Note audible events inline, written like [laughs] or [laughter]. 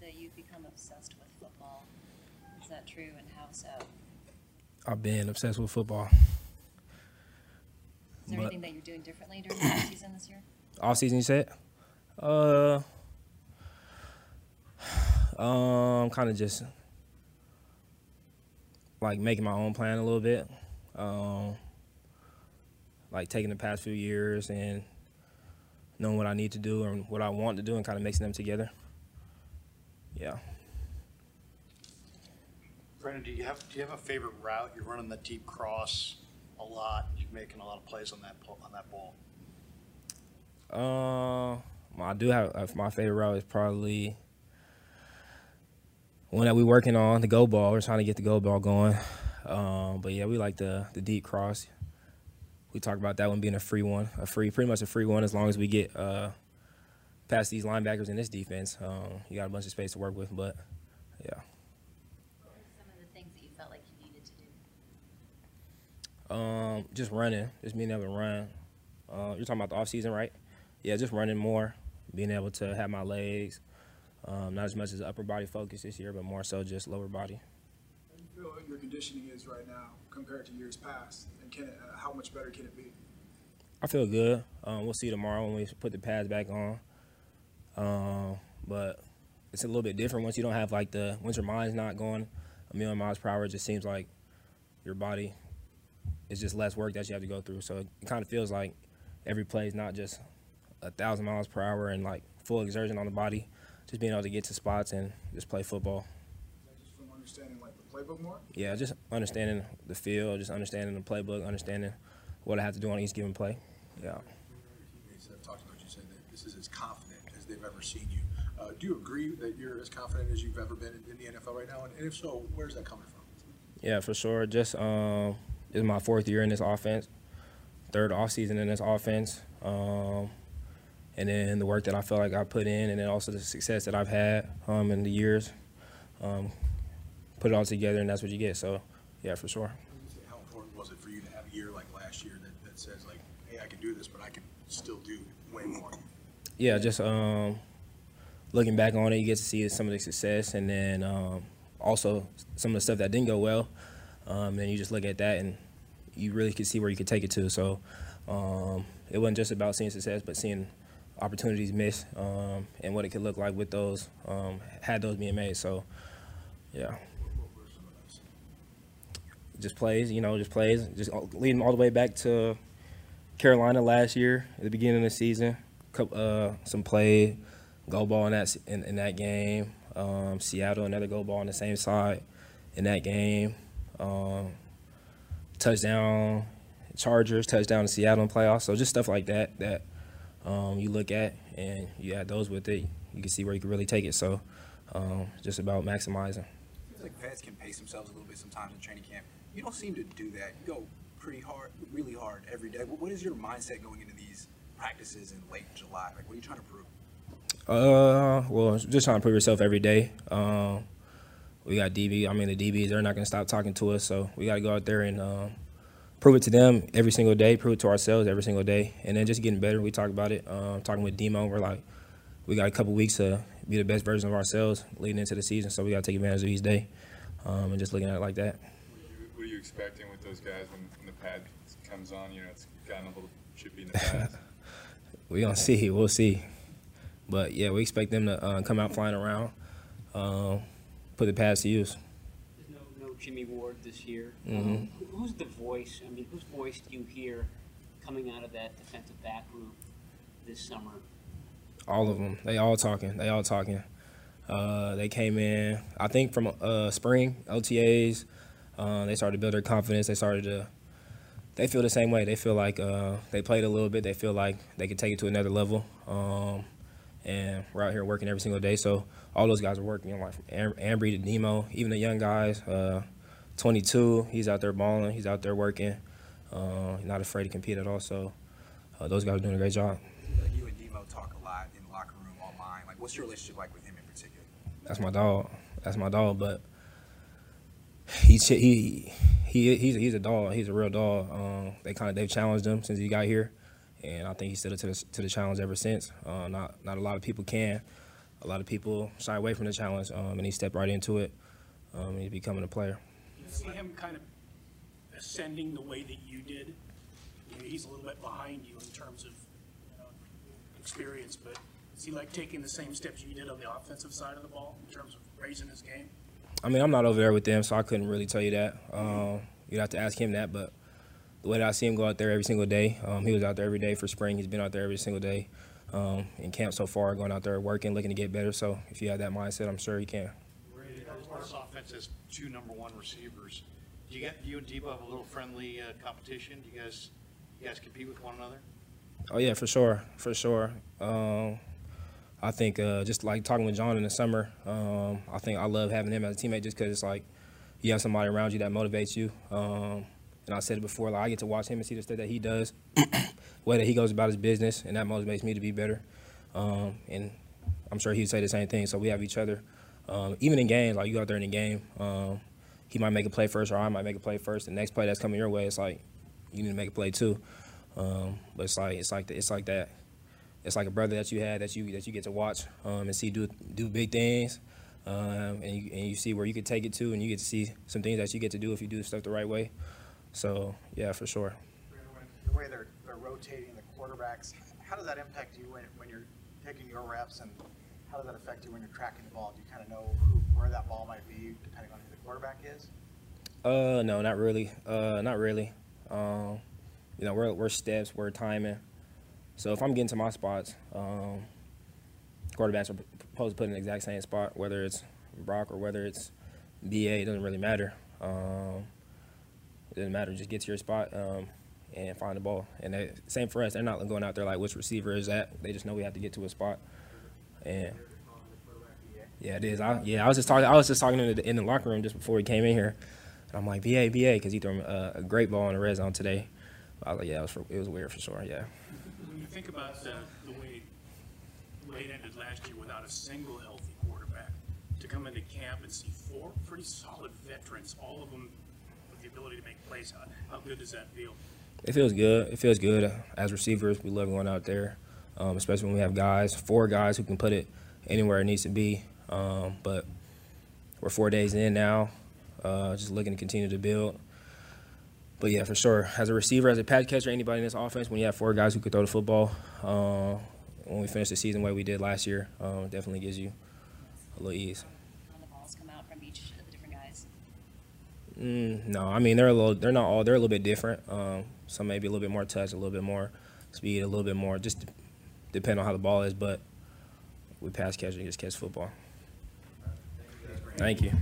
that you've become obsessed with football. Is that true, and how so? I've been obsessed with football. Is there But- anything that you're doing differently during the season this year? [clears throat] All season, you said? Uh, [sighs] um, kind of just like making my own plan a little bit. Um, like taking the past few years and knowing what I need to do and what I want to do and kind of mixing them together. Yeah. Brandon, do you have, do you have a favorite route? You're running the deep cross a lot. You're making a lot of plays on that, on that ball. Uh, I do have uh, my favorite route is probably one that we're working on the go ball. We're trying to get the go ball going. Um, but yeah, we like the the deep cross. We talk about that one being a free one, a free, pretty much a free one as long as we get uh, past these linebackers in this defense. Um, you got a bunch of space to work with, but yeah. What are some of the things that you felt like you needed to do? Um, just running, just being able to run. Uh, you're talking about the off season, right? Yeah, just running more, being able to have my legs, um, not as much as upper body focus this year, but more so just lower body. How do you feel your conditioning is right now compared to years past? And can it, uh, how much better can it be? I feel good. Um, we'll see tomorrow when we put the pads back on. Um, but it's a little bit different once you don't have like the once your mind's not going a million miles per hour. It just seems like your body is just less work that you have to go through. So it kind of feels like every play is not just a thousand miles per hour and like full exertion on the body. Just being able to get to spots and just play football. Just from understanding like the playbook more? Yeah, just understanding the field, just understanding the playbook, understanding what I have to do on each given play. Yeah. teammates that have talked about you said that this is as confident as they've ever seen you. Uh, do you agree that you're as confident as you've ever been in, in the NFL right now? And, and if so, where's that coming from? Yeah, for sure. Just um, this is my fourth year in this offense, third off season in this offense, um, and then the work that I feel like I put in, and then also the success that I've had um, in the years. Um, put it all together, and that's what you get. So, yeah, for sure. How important was it for you to have a year like last year that, that says like, hey, I can do this, but I can still do way more? Yeah, just um, looking back on it, you get to see some of the success, and then um, also some of the stuff that didn't go well. Um, and you just look at that, and you really can see where you could take it to. So um, it wasn't just about seeing success, but seeing opportunities missed um, and what it could look like with those um, had those being made. So yeah, just plays, you know, just plays, just leading all the way back to Carolina last year at the beginning of the season. Uh, some play, go ball in that in, in that game. Um, Seattle another go ball on the same side in that game. Um, touchdown, Chargers touchdown to Seattle in playoffs. So just stuff like that that um, you look at and you add those with it, you can see where you can really take it. So um, just about maximizing. Seems like vets can pace themselves a little bit sometimes in training camp. You don't seem to do that. You go pretty hard, really hard every day. What is your mindset going into these practices in late July? Like, what are you trying to prove? Uh, well, just trying to prove yourself every day. Um, we got DB. I mean, the DBs they're not gonna stop talking to us, so we got to go out there and um, prove it to them every single day, prove it to ourselves every single day, and then just getting better. We talk about it. Um, talking with Demo, we're like, we got a couple weeks to be the best version of ourselves leading into the season, so we got to take advantage of each day, um, and just looking at it like that. What are you, what are you expecting with those guys when, when the pad comes on? You know, it's gotten a little chippy in the past. [laughs] We gonna see. We'll see. But yeah, we expect them to uh, come out flying around, um, put the pads to use. There's no, no Jimmy Ward this year. Mhm. Um, who's the voice? I mean, whose voice do you hear coming out of that defensive back group this summer? All of them. They all talking. They all talking. Uh, they came in, I think, from uh, spring OTAs. Uh, they started to build their confidence. They started to. They feel the same way. They feel like uh, they played a little bit. They feel like they can take it to another level. Um, and we're out here working every single day. So all those guys are working. Like from Am- Ambry to Nemo, even the young guys. Uh, 22, he's out there balling. He's out there working. Uh, not afraid to compete at all. So uh, those guys are doing a great job. You and Demo talk a lot in the locker room, online. Like, what's your relationship like with him in particular? That's my dog. That's my dog. But he's he he he's he's a dog. He's a real dog. Um, they kind of they've challenged him since he got here, and I think he's stood up to the to the challenge ever since. Uh, not not a lot of people can. a lot of people shy away from the challenge, um, and he stepped right into it. Um, he's becoming a player. You see him kind of ascending the way that you did? You know, he's a little bit behind you in terms of experience, but is he like taking the same steps you did on the offensive side of the ball in terms of raising his game? I mean, I'm not over there with them, so I couldn't really tell you that. Um, you'd have to ask him that. But the way that I see him go out there every single day, um, he was out there every day for spring. He's been out there every single day um, in camp so far, going out there working, looking to get better. So if you have that mindset, I'm sure he can. This offense has two number one receivers. Do you got, you and Deebo have a little friendly uh, competition? Do you guys, you guys compete with one another? Oh yeah, for sure, for sure. Um, I think uh, just like talking with John in the summer, um, I think I love having him as a teammate just because it's like you have somebody around you that motivates you. Um, and I said it before, like I get to watch him and see the stuff that he does, [coughs] way that he goes about his business, and that motivates me to be better. Um, and I'm sure he'd say the same thing. So we have each other. Um, even in games, like you out there in the game, um, he might make a play first, or I might make a play first. The next play that's coming your way, it's like you need to make a play too. Um, but it's like it's like it's like that. It's like a brother that you had that you that you get to watch um, and see do do big things, um, and you and you see where you could take it to, and you get to see some things that you get to do if you do stuff the right way. So yeah, for sure. the way they're, they're rotating the quarterbacks, how does that impact you when, when you're taking your reps and how does that affect you when you're tracking the ball? Do you kind of know who, where that ball might be depending on who the quarterback is? Uh, no, not really. Uh, not really. Um, you know, we're we're steps, we're timing. So if I'm getting to my spots, um, quarterbacks are supposed to put in the exact same spot, whether it's Brock or whether it's BA. It doesn't really matter. Um, it doesn't matter. Just get to your spot um, and find the ball. And they, same for us. They're not going out there like which receiver is that. They just know we have to get to a spot. And yeah, it is. I, yeah, I was just talking. I was just talking in the, in the locker room just before he came in here. And I'm like, BA, BA, because he threw a, a great ball in the red zone today. I was like, yeah, it was, for, it was weird for sure. Yeah. You think about the, the way it ended last year without a single healthy quarterback, to come into camp and see four pretty solid veterans, all of them with the ability to make plays, how, how good does that feel? It feels good. It feels good. As receivers, we love going out there, um, especially when we have guys, four guys who can put it anywhere it needs to be. Um, but we're four days in now, uh, just looking to continue to build. But yeah, for sure, as a receiver, as a pass catcher, anybody in this offense, when you have four guys who could throw the football, uh, when we finish the season the way we did last year, um, definitely gives you a little ease. When the balls come out from each different guys. Mm, no, I mean they're a little. They're not all. They're a little bit different. Um, some maybe a little bit more touch, a little bit more speed, a little bit more. Just depend on how the ball is. But we pass catch and just catch football. Thank you.